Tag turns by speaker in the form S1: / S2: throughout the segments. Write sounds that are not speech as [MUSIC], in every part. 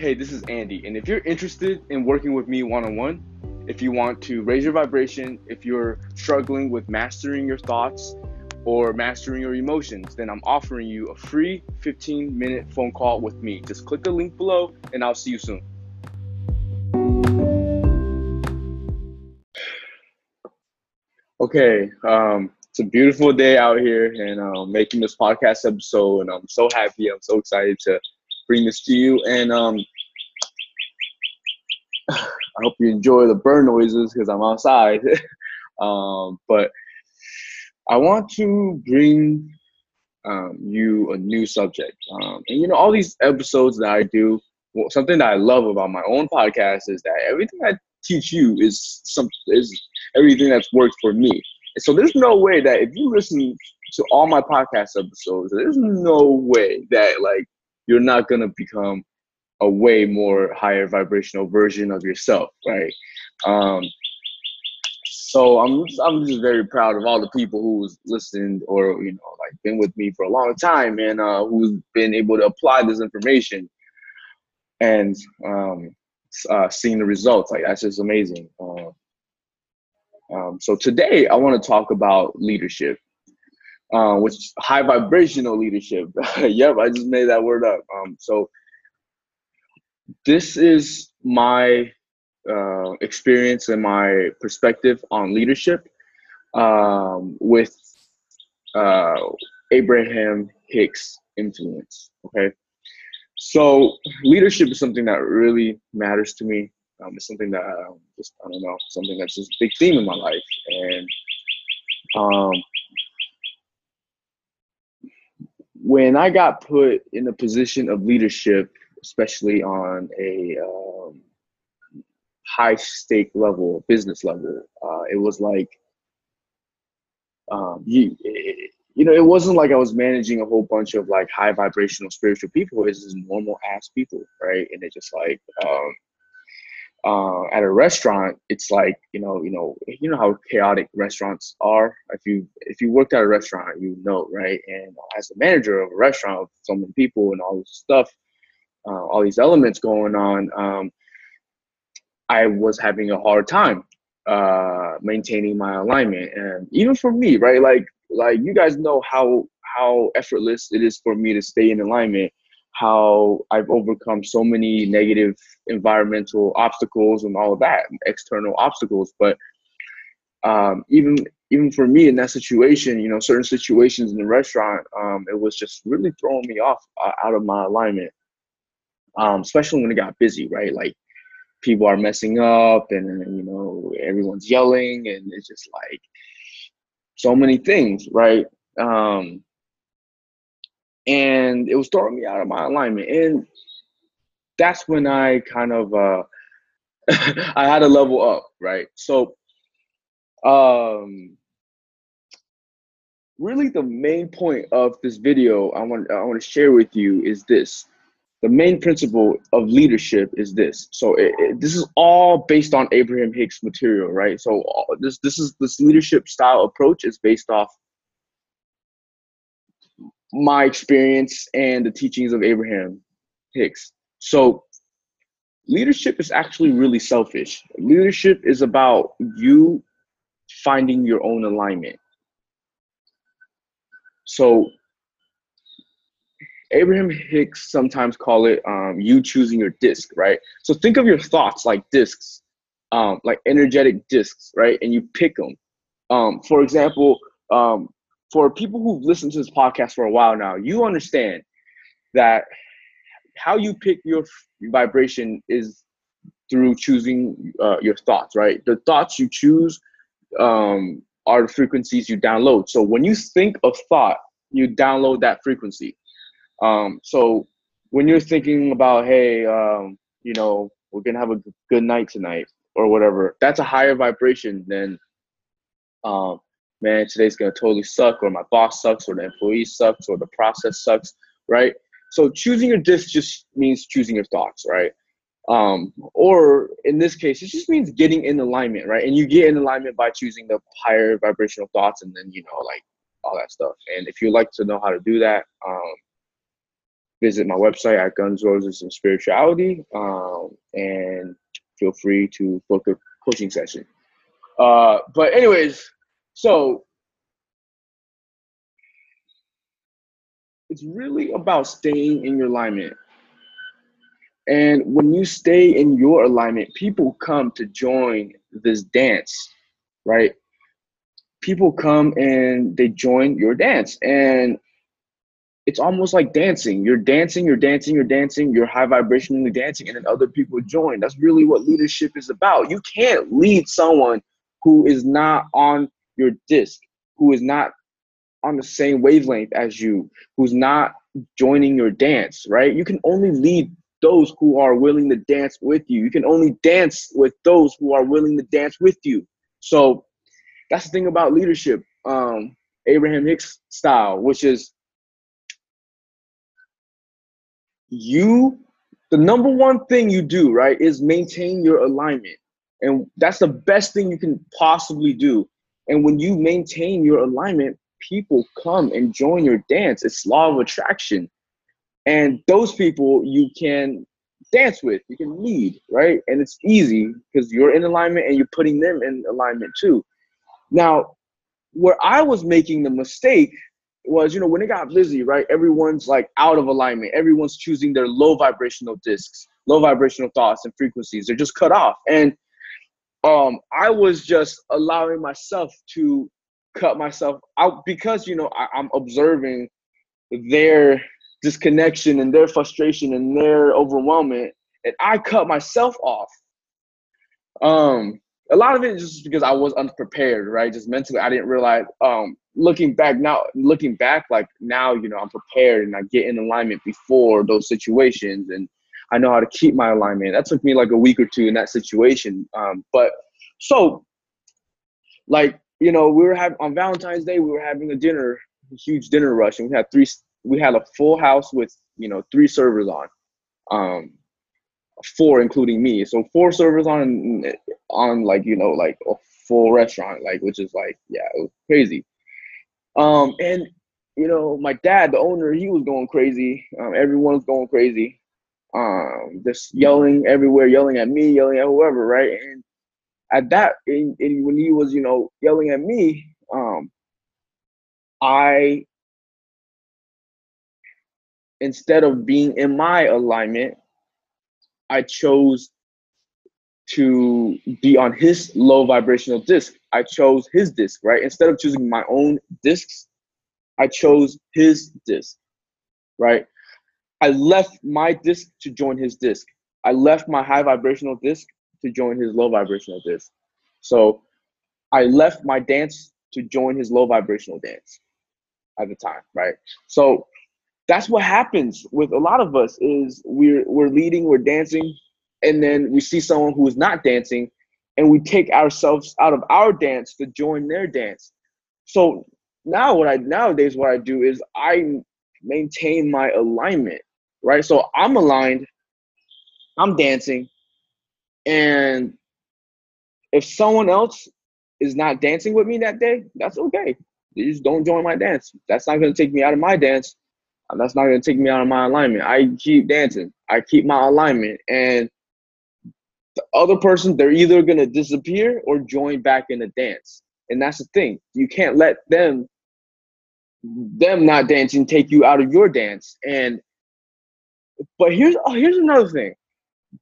S1: Hey, this is Andy, and if you're interested in working with me one on one, if you want to raise your vibration, if you're struggling with mastering your thoughts or mastering your emotions, then I'm offering you a free 15 minute phone call with me. Just click the link below, and I'll see you soon. Okay, um, it's a beautiful day out here, and um, making this podcast episode, and I'm so happy. I'm so excited to bring this to you, and um, [SIGHS] I hope you enjoy the bird noises because I'm outside. [LAUGHS] um, but I want to bring um, you a new subject, um, and you know, all these episodes that I do. Well, something that I love about my own podcast is that everything I teach you is some is everything that's worked for me. so there's no way that if you listen to all my podcast episodes, there's no way that like you're not gonna become a way more higher vibrational version of yourself, right? Um, so I'm I'm just very proud of all the people who's listened or you know like been with me for a long time and uh, who's been able to apply this information and um, uh, seeing the results. Like that's just amazing. Uh, um, so today I want to talk about leadership, uh, which high vibrational leadership. [LAUGHS] yep, I just made that word up. Um, so this is my uh, experience and my perspective on leadership um, with uh, Abraham Hicks influence. Okay. So leadership is something that really matters to me. Um, it's something that um, just I don't know, something that's just a big theme in my life, and um, when I got put in a position of leadership especially on a um, high stake level, business level. Uh, it was like um, you, it, you know, it wasn't like I was managing a whole bunch of like high vibrational spiritual people. It's just normal ass people, right? And it just like um, uh, at a restaurant, it's like you know, you know, you know how chaotic restaurants are. If you if you worked at a restaurant, you know, right? And as a manager of a restaurant with so many people and all this stuff, uh, all these elements going on, um, I was having a hard time uh, maintaining my alignment. And even for me, right, like like you guys know how how effortless it is for me to stay in alignment. How I've overcome so many negative environmental obstacles and all of that, external obstacles. But um, even even for me in that situation, you know, certain situations in the restaurant, um, it was just really throwing me off uh, out of my alignment um, especially when it got busy, right? Like people are messing up and you know everyone's yelling and it's just like so many things, right? Um, and it was throwing me out of my alignment, and that's when I kind of uh, [LAUGHS] I had to level up, right? So, um, really, the main point of this video I want I want to share with you is this the main principle of leadership is this. So it, it, this is all based on Abraham Hicks material, right? So this this is this leadership style approach is based off my experience and the teachings of Abraham Hicks. So leadership is actually really selfish. Leadership is about you finding your own alignment. So Abraham Hicks sometimes call it um, you choosing your disc, right? So think of your thoughts like discs, um, like energetic discs, right? And you pick them. Um, for example, um, for people who've listened to this podcast for a while now, you understand that how you pick your vibration is through choosing uh, your thoughts, right? The thoughts you choose um, are the frequencies you download. So when you think of thought, you download that frequency. Um, so when you're thinking about, hey, um, you know, we're gonna have a good night tonight or whatever, that's a higher vibration than, um, man, today's gonna totally suck, or my boss sucks, or the employee sucks, or the process sucks, right? So choosing your disc just means choosing your thoughts, right? Um, or in this case, it just means getting in alignment, right? And you get in alignment by choosing the higher vibrational thoughts, and then you know, like all that stuff. And if you'd like to know how to do that, um, visit my website at Guns, Roses, and Spirituality, um, and feel free to book a coaching session. Uh, but anyways, so it's really about staying in your alignment. And when you stay in your alignment, people come to join this dance, right? People come and they join your dance. And it's almost like dancing. You're dancing, you're dancing, you're dancing, you're high vibrationally dancing, and then other people join. That's really what leadership is about. You can't lead someone who is not on your disc, who is not on the same wavelength as you, who's not joining your dance, right? You can only lead those who are willing to dance with you. You can only dance with those who are willing to dance with you. So that's the thing about leadership, um, Abraham Hicks style, which is you the number one thing you do right is maintain your alignment and that's the best thing you can possibly do and when you maintain your alignment people come and join your dance it's law of attraction and those people you can dance with you can lead right and it's easy because you're in alignment and you're putting them in alignment too now where i was making the mistake was, you know, when it got busy, right? Everyone's like out of alignment. Everyone's choosing their low vibrational discs, low vibrational thoughts and frequencies. They're just cut off. And um, I was just allowing myself to cut myself out because, you know, I, I'm observing their disconnection and their frustration and their overwhelmment. And I cut myself off. Um, a lot of it is just because I was unprepared, right? Just mentally, I didn't realize. Um, looking back now, looking back, like now, you know, I'm prepared and I get in alignment before those situations, and I know how to keep my alignment. That took me like a week or two in that situation. Um, but so, like, you know, we were having on Valentine's Day, we were having a dinner, a huge dinner rush, and we had three. We had a full house with you know three servers on. Um, four including me. So four servers on on like you know like a full restaurant, like which is like yeah, it was crazy. Um, and you know my dad, the owner, he was going crazy. Um, everyone was going crazy. Um, just yelling everywhere, yelling at me, yelling at whoever, right? And at that, and, when he was you know yelling at me, um, I instead of being in my alignment, I chose to be on his low vibrational disc. I chose his disc, right? Instead of choosing my own discs, I chose his disc, right? I left my disc to join his disc. I left my high vibrational disc to join his low vibrational disc. So I left my dance to join his low vibrational dance at the time, right? So that's what happens with a lot of us is we're we're leading, we're dancing, and then we see someone who is not dancing, and we take ourselves out of our dance to join their dance. So now what I nowadays what I do is I maintain my alignment, right? So I'm aligned, I'm dancing, and if someone else is not dancing with me that day, that's okay. You just don't join my dance. That's not gonna take me out of my dance uh, that's not gonna take me out of my alignment. I keep dancing. I keep my alignment, and the other person they're either gonna disappear or join back in the dance. And that's the thing. You can't let them them not dancing take you out of your dance. And but here's oh, here's another thing.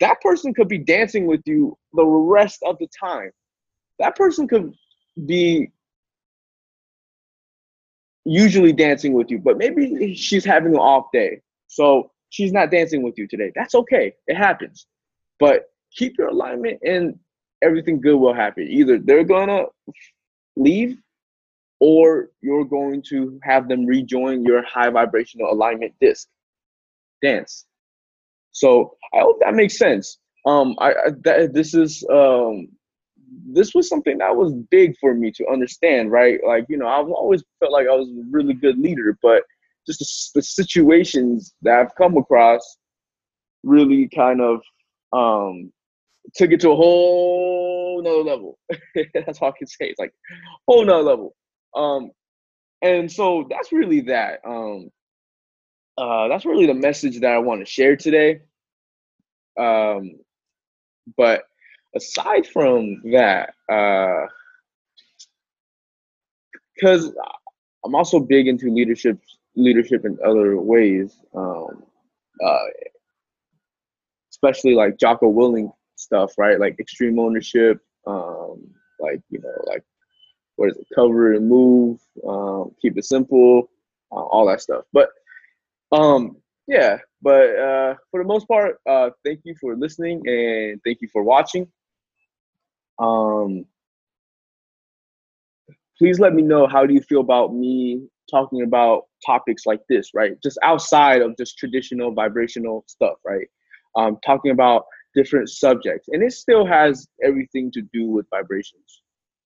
S1: That person could be dancing with you the rest of the time. That person could be usually dancing with you, but maybe she's having an off day. So she's not dancing with you today. That's okay. It happens. But keep your alignment and everything good will happen. Either they're gonna leave or you're going to have them rejoin your high vibrational alignment disc dance. So I hope that makes sense. Um, I, I that, this is um this was something that was big for me to understand, right? Like, you know, I've always felt like I was a really good leader, but just the, the situations that I've come across really kind of um, took it to a whole nother level. [LAUGHS] that's all I can say. It's like whole nother level. Um, and so that's really that. Um, uh, that's really the message that I want to share today. Um, but aside from that, because uh, I'm also big into leadership, leadership in other ways, um, uh, especially like Jocko Willink stuff, right? Like extreme ownership, um, like you know, like what is it? Cover and move, um, keep it simple, uh, all that stuff. But um, yeah, but uh, for the most part, uh, thank you for listening and thank you for watching. Um, please let me know how do you feel about me talking about topics like this, right? Just outside of just traditional vibrational stuff, right? Um, talking about different subjects, and it still has everything to do with vibrations,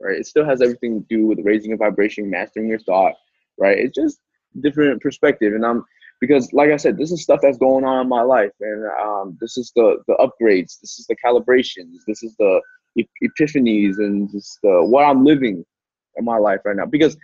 S1: right? It still has everything to do with raising a vibration, mastering your thought, right? It's just different perspective, and I'm because like I said, this is stuff that's going on in my life, and um, this is the the upgrades, this is the calibrations, this is the epiphanies, and just the, what I'm living in my life right now. Because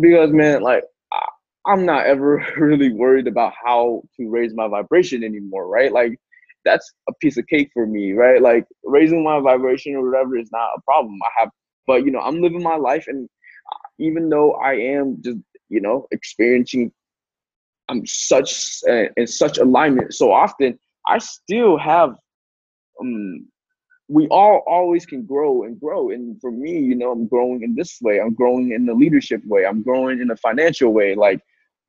S1: because man, like I, I'm not ever [LAUGHS] really worried about how to raise my vibration anymore, right? Like that's a piece of cake for me, right? Like raising my vibration or whatever is not a problem. I have, but you know, I'm living my life, and even though I am just you know experiencing I'm such uh, in such alignment so often, I still have um we all always can grow and grow. And for me, you know, I'm growing in this way. I'm growing in the leadership way. I'm growing in the financial way, like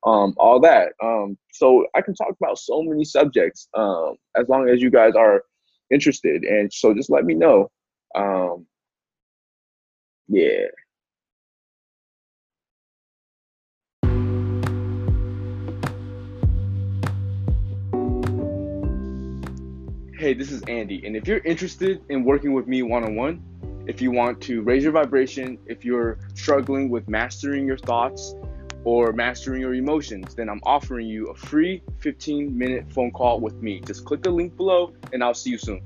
S1: um, all that. Um, so I can talk about so many subjects um, as long as you guys are interested. And so just let me know. Um, yeah. Hey, this is Andy, and if you're interested in working with me one on one, if you want to raise your vibration, if you're struggling with mastering your thoughts or mastering your emotions, then I'm offering you a free 15 minute phone call with me. Just click the link below, and I'll see you soon.